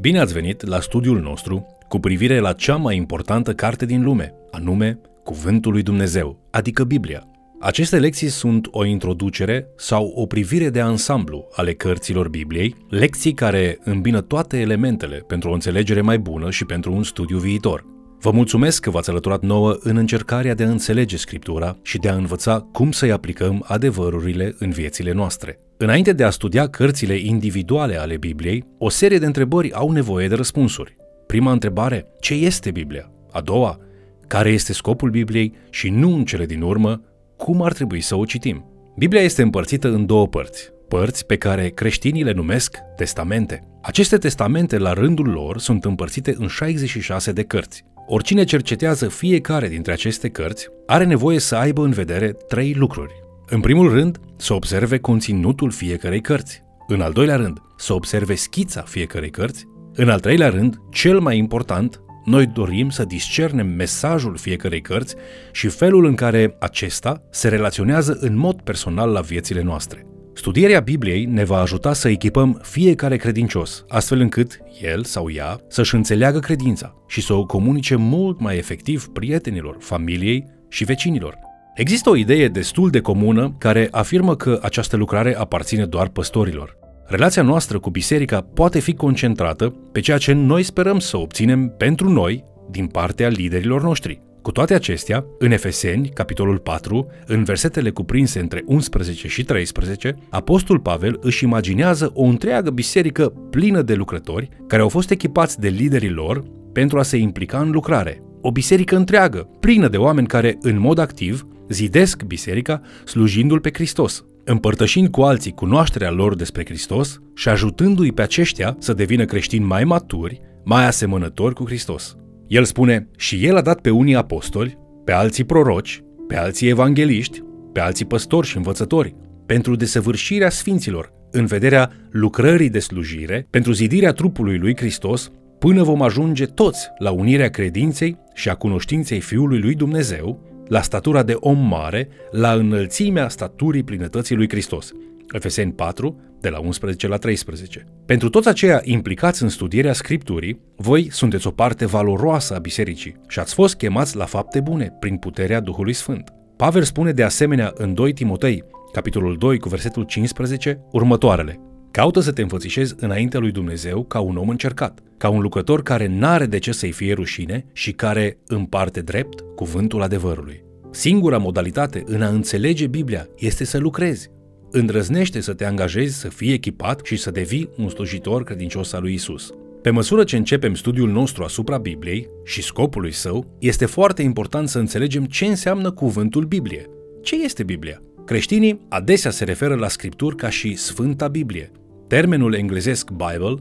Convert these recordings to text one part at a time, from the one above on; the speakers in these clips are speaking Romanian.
Bine ați venit la studiul nostru cu privire la cea mai importantă carte din lume, anume Cuvântul lui Dumnezeu, adică Biblia. Aceste lecții sunt o introducere sau o privire de ansamblu ale cărților Bibliei, lecții care îmbină toate elementele pentru o înțelegere mai bună și pentru un studiu viitor. Vă mulțumesc că v-ați alăturat nouă în încercarea de a înțelege Scriptura și de a învăța cum să-i aplicăm adevărurile în viețile noastre. Înainte de a studia cărțile individuale ale Bibliei, o serie de întrebări au nevoie de răspunsuri. Prima întrebare, ce este Biblia? A doua, care este scopul Bibliei și nu în cele din urmă, cum ar trebui să o citim? Biblia este împărțită în două părți, părți pe care creștinii le numesc testamente. Aceste testamente, la rândul lor, sunt împărțite în 66 de cărți. Oricine cercetează fiecare dintre aceste cărți are nevoie să aibă în vedere trei lucruri. În primul rând, să observe conținutul fiecarei cărți. În al doilea rând, să observe schița fiecarei cărți. În al treilea rând, cel mai important, noi dorim să discernem mesajul fiecarei cărți și felul în care acesta se relaționează în mod personal la viețile noastre. Studierea Bibliei ne va ajuta să echipăm fiecare credincios, astfel încât el sau ea să-și înțeleagă credința și să o comunice mult mai efectiv prietenilor, familiei și vecinilor. Există o idee destul de comună care afirmă că această lucrare aparține doar păstorilor. Relația noastră cu biserica poate fi concentrată pe ceea ce noi sperăm să obținem pentru noi din partea liderilor noștri. Cu toate acestea, în Efeseni, capitolul 4, în versetele cuprinse între 11 și 13, Apostol Pavel își imaginează o întreagă biserică plină de lucrători care au fost echipați de liderii lor pentru a se implica în lucrare. O biserică întreagă, plină de oameni care, în mod activ, zidesc biserica slujindu-L pe Hristos, împărtășind cu alții cunoașterea lor despre Hristos și ajutându-i pe aceștia să devină creștini mai maturi, mai asemănători cu Hristos. El spune, și el a dat pe unii apostoli, pe alții proroci, pe alții evangeliști, pe alții păstori și învățători, pentru desăvârșirea sfinților, în vederea lucrării de slujire, pentru zidirea trupului lui Hristos, până vom ajunge toți la unirea credinței și a cunoștinței Fiului lui Dumnezeu, la statura de om mare, la înălțimea staturii plinătății lui Hristos. Efeseni 4, de la 11 la 13. Pentru toți aceia implicați în studierea Scripturii, voi sunteți o parte valoroasă a bisericii și ați fost chemați la fapte bune prin puterea Duhului Sfânt. Pavel spune de asemenea în 2 Timotei, capitolul 2 cu versetul 15, următoarele. Caută să te înfățișezi înaintea lui Dumnezeu ca un om încercat, ca un lucrător care n-are de ce să-i fie rușine și care împarte drept cuvântul adevărului. Singura modalitate în a înțelege Biblia este să lucrezi, îndrăznește să te angajezi să fii echipat și să devii un slujitor credincios al lui Isus. Pe măsură ce începem studiul nostru asupra Bibliei și scopului său, este foarte important să înțelegem ce înseamnă cuvântul Biblie. Ce este Biblia? Creștinii adesea se referă la scripturi ca și Sfânta Biblie. Termenul englezesc Bible,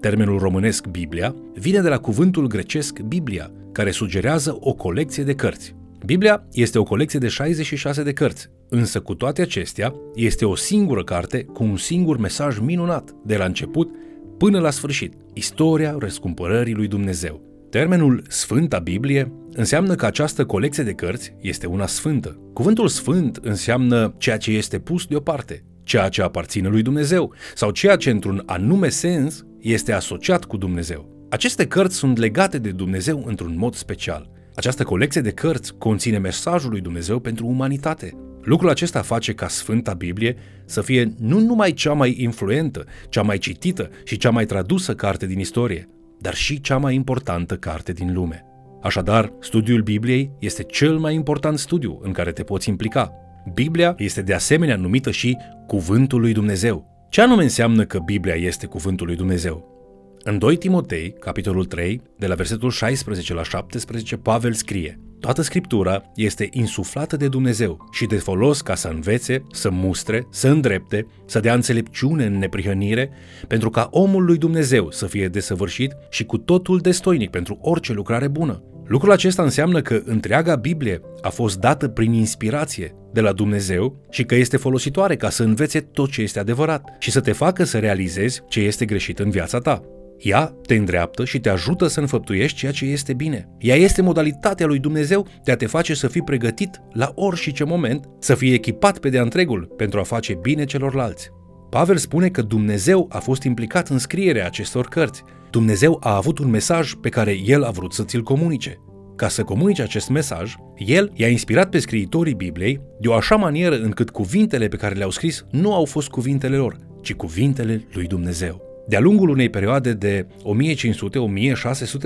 termenul românesc Biblia, vine de la cuvântul grecesc Biblia, care sugerează o colecție de cărți. Biblia este o colecție de 66 de cărți, însă cu toate acestea este o singură carte cu un singur mesaj minunat, de la început până la sfârșit, istoria răscumpărării lui Dumnezeu. Termenul Sfânta Biblie înseamnă că această colecție de cărți este una sfântă. Cuvântul sfânt înseamnă ceea ce este pus deoparte, ceea ce aparține lui Dumnezeu sau ceea ce într-un anume sens este asociat cu Dumnezeu. Aceste cărți sunt legate de Dumnezeu într-un mod special. Această colecție de cărți conține mesajul lui Dumnezeu pentru umanitate. Lucrul acesta face ca Sfânta Biblie să fie nu numai cea mai influentă, cea mai citită și cea mai tradusă carte din istorie, dar și cea mai importantă carte din lume. Așadar, studiul Bibliei este cel mai important studiu în care te poți implica. Biblia este de asemenea numită și Cuvântul lui Dumnezeu. Ce anume înseamnă că Biblia este Cuvântul lui Dumnezeu? În 2 Timotei, capitolul 3, de la versetul 16 la 17, Pavel scrie Toată Scriptura este insuflată de Dumnezeu și de folos ca să învețe, să mustre, să îndrepte, să dea înțelepciune în neprihănire, pentru ca omul lui Dumnezeu să fie desăvârșit și cu totul destoinic pentru orice lucrare bună. Lucrul acesta înseamnă că întreaga Biblie a fost dată prin inspirație de la Dumnezeu și că este folositoare ca să învețe tot ce este adevărat și să te facă să realizezi ce este greșit în viața ta. Ea te îndreaptă și te ajută să înfăptuiești ceea ce este bine. Ea este modalitatea lui Dumnezeu de a te face să fii pregătit la orice moment, să fii echipat pe de întregul pentru a face bine celorlalți. Pavel spune că Dumnezeu a fost implicat în scrierea acestor cărți. Dumnezeu a avut un mesaj pe care el a vrut să ți-l comunice. Ca să comunice acest mesaj, el i-a inspirat pe scriitorii Bibliei de o așa manieră încât cuvintele pe care le-au scris nu au fost cuvintele lor, ci cuvintele lui Dumnezeu. De-a lungul unei perioade de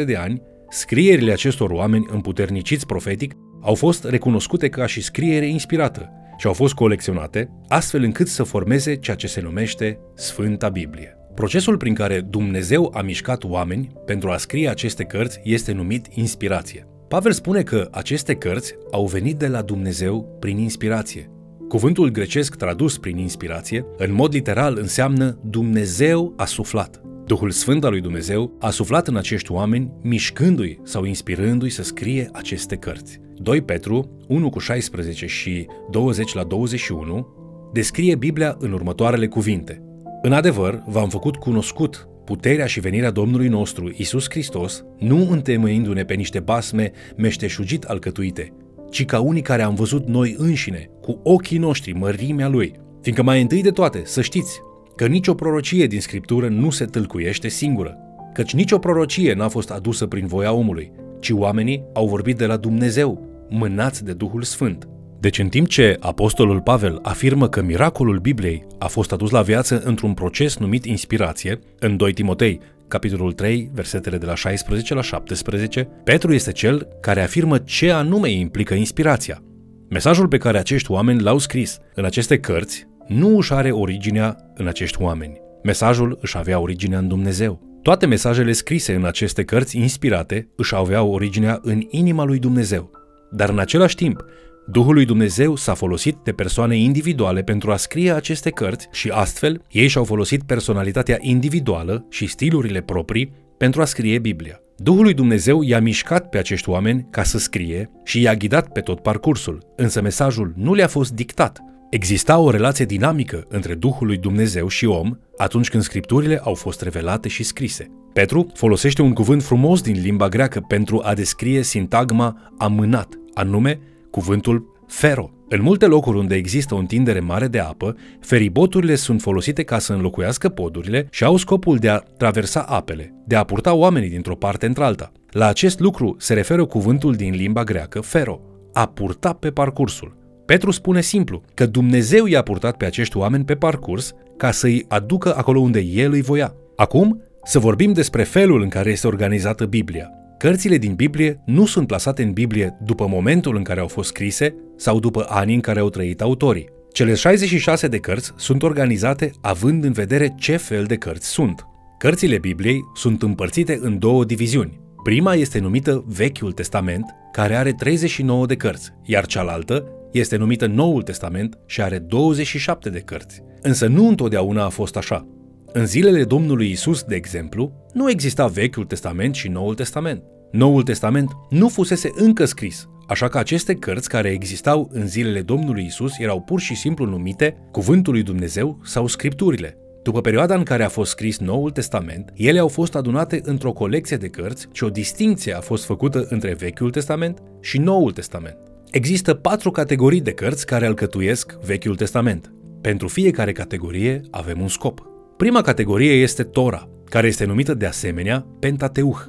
1500-1600 de ani, scrierile acestor oameni împuterniciți profetic au fost recunoscute ca și scriere inspirată și au fost colecționate astfel încât să formeze ceea ce se numește Sfânta Biblie. Procesul prin care Dumnezeu a mișcat oameni pentru a scrie aceste cărți este numit inspirație. Pavel spune că aceste cărți au venit de la Dumnezeu prin inspirație. Cuvântul grecesc tradus prin inspirație, în mod literal înseamnă Dumnezeu a suflat. Duhul Sfânt al lui Dumnezeu a suflat în acești oameni, mișcându-i sau inspirându-i să scrie aceste cărți. 2 Petru 1 cu 16 și 20 la 21 descrie Biblia în următoarele cuvinte. În adevăr, v-am făcut cunoscut puterea și venirea Domnului nostru, Isus Hristos, nu întemeiindu-ne pe niște basme meșteșugit alcătuite, ci ca unii care am văzut noi înșine, cu ochii noștri, mărimea Lui. Fiindcă mai întâi de toate, să știți că nicio prorocie din Scriptură nu se tâlcuiește singură, căci nicio prorocie n-a fost adusă prin voia omului, ci oamenii au vorbit de la Dumnezeu, mânați de Duhul Sfânt. Deci în timp ce apostolul Pavel afirmă că miracolul Bibliei a fost adus la viață într-un proces numit inspirație, în 2 Timotei, capitolul 3, versetele de la 16 la 17, Petru este cel care afirmă ce anume implică inspirația. Mesajul pe care acești oameni l-au scris în aceste cărți nu își are originea în acești oameni. Mesajul își avea originea în Dumnezeu. Toate mesajele scrise în aceste cărți inspirate își aveau originea în inima lui Dumnezeu. Dar în același timp, Duhul lui Dumnezeu s-a folosit de persoane individuale pentru a scrie aceste cărți și astfel ei și-au folosit personalitatea individuală și stilurile proprii pentru a scrie Biblia. Duhul lui Dumnezeu i-a mișcat pe acești oameni ca să scrie și i-a ghidat pe tot parcursul, însă mesajul nu le-a fost dictat. Exista o relație dinamică între Duhul lui Dumnezeu și om atunci când scripturile au fost revelate și scrise. Petru folosește un cuvânt frumos din limba greacă pentru a descrie sintagma amânat, anume cuvântul fero. În multe locuri unde există o întindere mare de apă, feriboturile sunt folosite ca să înlocuiască podurile și au scopul de a traversa apele, de a purta oamenii dintr-o parte într-alta. La acest lucru se referă cuvântul din limba greacă fero, a purta pe parcursul. Petru spune simplu că Dumnezeu i-a purtat pe acești oameni pe parcurs ca să îi aducă acolo unde El îi voia. Acum, să vorbim despre felul în care este organizată Biblia. Cărțile din Biblie nu sunt plasate în Biblie după momentul în care au fost scrise sau după anii în care au trăit autorii. Cele 66 de cărți sunt organizate având în vedere ce fel de cărți sunt. Cărțile Bibliei sunt împărțite în două diviziuni. Prima este numită Vechiul Testament, care are 39 de cărți, iar cealaltă este numită Noul Testament și are 27 de cărți. Însă nu întotdeauna a fost așa. În zilele Domnului Isus, de exemplu, nu exista Vechiul Testament și Noul Testament. Noul Testament nu fusese încă scris, așa că aceste cărți care existau în zilele Domnului Isus erau pur și simplu numite Cuvântul lui Dumnezeu sau Scripturile. După perioada în care a fost scris Noul Testament, ele au fost adunate într-o colecție de cărți și o distinție a fost făcută între Vechiul Testament și Noul Testament. Există patru categorii de cărți care alcătuiesc Vechiul Testament. Pentru fiecare categorie avem un scop. Prima categorie este Tora, care este numită de asemenea Pentateuch,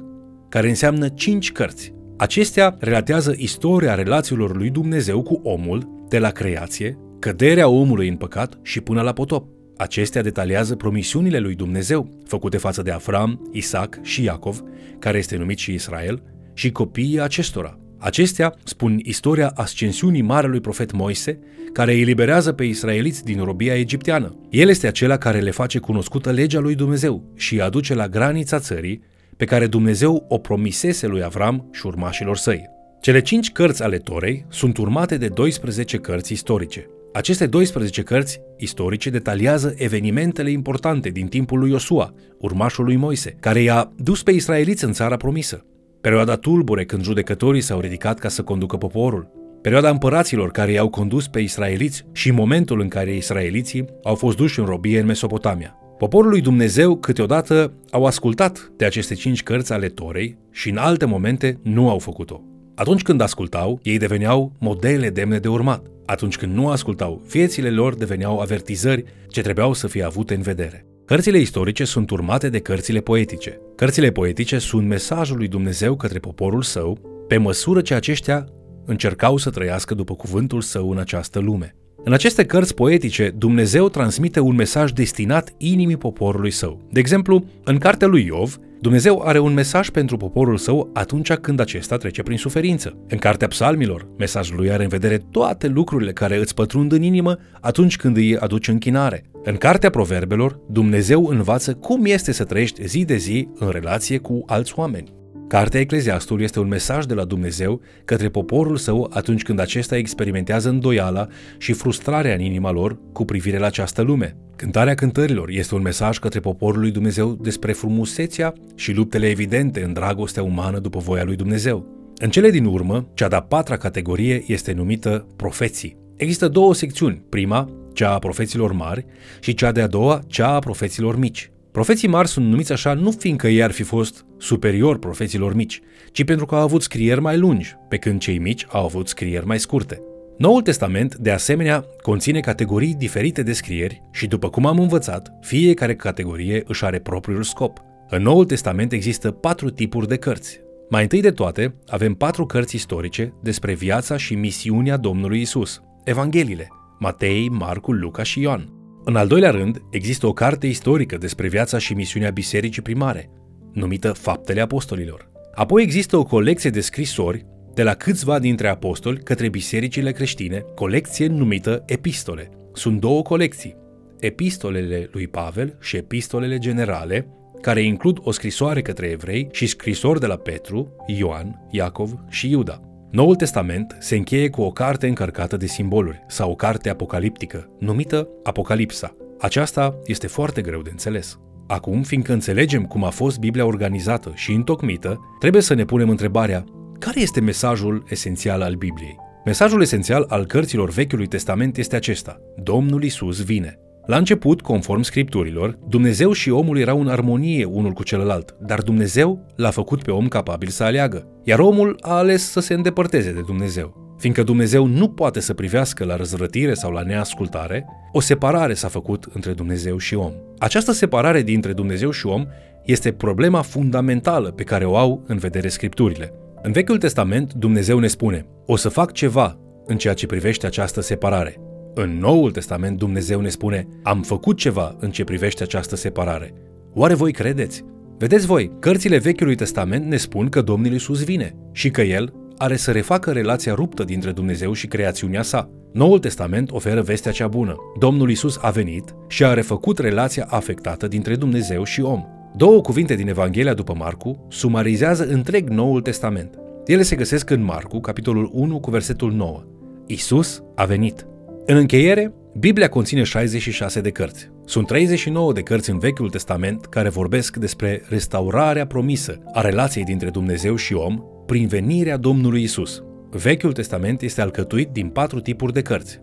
care înseamnă cinci cărți. Acestea relatează istoria relațiilor lui Dumnezeu cu omul, de la creație, căderea omului în păcat și până la potop. Acestea detaliază promisiunile lui Dumnezeu, făcute față de Afram, Isaac și Iacov, care este numit și Israel, și copiii acestora. Acestea spun istoria ascensiunii marelui profet Moise, care îi eliberează pe israeliți din robia egipteană. El este acela care le face cunoscută legea lui Dumnezeu și îi aduce la granița țării pe care Dumnezeu o promisese lui Avram și urmașilor săi. Cele cinci cărți ale Torei sunt urmate de 12 cărți istorice. Aceste 12 cărți istorice detaliază evenimentele importante din timpul lui Iosua, urmașul lui Moise, care i-a dus pe israeliți în țara promisă. Perioada tulbure când judecătorii s-au ridicat ca să conducă poporul. Perioada împăraților care i-au condus pe israeliți și momentul în care israeliții au fost duși în robie în Mesopotamia. Poporul lui Dumnezeu câteodată au ascultat de aceste cinci cărți ale Torei și în alte momente nu au făcut-o. Atunci când ascultau, ei deveneau modele demne de urmat. Atunci când nu ascultau, viețile lor deveneau avertizări ce trebuiau să fie avute în vedere. Cărțile istorice sunt urmate de cărțile poetice. Cărțile poetice sunt mesajul lui Dumnezeu către poporul său, pe măsură ce aceștia încercau să trăiască după cuvântul său în această lume. În aceste cărți poetice, Dumnezeu transmite un mesaj destinat inimii poporului său. De exemplu, în cartea lui Iov, Dumnezeu are un mesaj pentru poporul său atunci când acesta trece prin suferință. În cartea psalmilor, mesajul lui are în vedere toate lucrurile care îți pătrund în inimă atunci când îi aduci închinare. În cartea proverbelor, Dumnezeu învață cum este să trăiești zi de zi în relație cu alți oameni. Cartea Ecleziastul este un mesaj de la Dumnezeu către poporul său atunci când acesta experimentează îndoiala și frustrarea în inima lor cu privire la această lume. Cântarea cântărilor este un mesaj către poporul lui Dumnezeu despre frumusețea și luptele evidente în dragostea umană după voia lui Dumnezeu. În cele din urmă, cea de-a patra categorie este numită profeții. Există două secțiuni, prima, cea a profeților mari, și cea de-a doua, cea a profeților mici. Profeții mari sunt numiți așa nu fiindcă ei ar fi fost superior profeților mici, ci pentru că au avut scrieri mai lungi, pe când cei mici au avut scrieri mai scurte. Noul Testament, de asemenea, conține categorii diferite de scrieri și, după cum am învățat, fiecare categorie își are propriul scop. În Noul Testament există patru tipuri de cărți. Mai întâi de toate, avem patru cărți istorice despre viața și misiunea Domnului Isus, Evangheliile, Matei, Marcu, Luca și Ioan. În al doilea rând, există o carte istorică despre viața și misiunea bisericii primare, numită Faptele Apostolilor. Apoi există o colecție de scrisori de la câțiva dintre apostoli către bisericile creștine, colecție numită Epistole. Sunt două colecții, Epistolele lui Pavel și Epistolele generale, care includ o scrisoare către evrei și scrisori de la Petru, Ioan, Iacov și Iuda. Noul Testament se încheie cu o carte încărcată de simboluri sau o carte apocaliptică, numită Apocalipsa. Aceasta este foarte greu de înțeles. Acum, fiindcă înțelegem cum a fost Biblia organizată și întocmită, trebuie să ne punem întrebarea care este mesajul esențial al Bibliei? Mesajul esențial al cărților Vechiului Testament este acesta. Domnul Isus vine. La început, conform scripturilor, Dumnezeu și omul erau în armonie unul cu celălalt, dar Dumnezeu l-a făcut pe om capabil să aleagă, iar omul a ales să se îndepărteze de Dumnezeu. Fiindcă Dumnezeu nu poate să privească la răzvrătire sau la neascultare, o separare s-a făcut între Dumnezeu și om. Această separare dintre Dumnezeu și om este problema fundamentală pe care o au în vedere scripturile. În Vechiul Testament, Dumnezeu ne spune, o să fac ceva în ceea ce privește această separare. În Noul Testament Dumnezeu ne spune, am făcut ceva în ce privește această separare. Oare voi credeți? Vedeți voi, cărțile Vechiului Testament ne spun că Domnul Iisus vine și că El are să refacă relația ruptă dintre Dumnezeu și creațiunea sa. Noul Testament oferă vestea cea bună. Domnul Isus a venit și a refăcut relația afectată dintre Dumnezeu și om. Două cuvinte din Evanghelia după Marcu sumarizează întreg Noul Testament. Ele se găsesc în Marcu, capitolul 1, cu versetul 9. Isus a venit. În încheiere, Biblia conține 66 de cărți. Sunt 39 de cărți în Vechiul Testament care vorbesc despre restaurarea promisă a relației dintre Dumnezeu și om prin venirea Domnului Isus. Vechiul Testament este alcătuit din patru tipuri de cărți.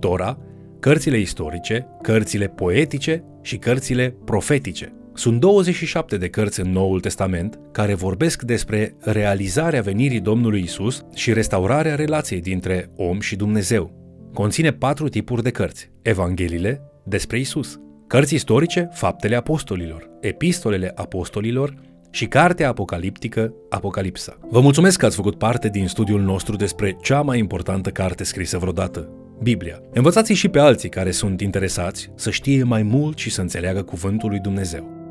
Tora, cărțile istorice, cărțile poetice și cărțile profetice. Sunt 27 de cărți în Noul Testament care vorbesc despre realizarea venirii Domnului Isus și restaurarea relației dintre om și Dumnezeu. Conține patru tipuri de cărți. Evanghelile despre Isus, cărți istorice, faptele apostolilor, epistolele apostolilor și cartea apocaliptică Apocalipsa. Vă mulțumesc că ați făcut parte din studiul nostru despre cea mai importantă carte scrisă vreodată, Biblia. Învățați și pe alții care sunt interesați să știe mai mult și să înțeleagă cuvântul lui Dumnezeu.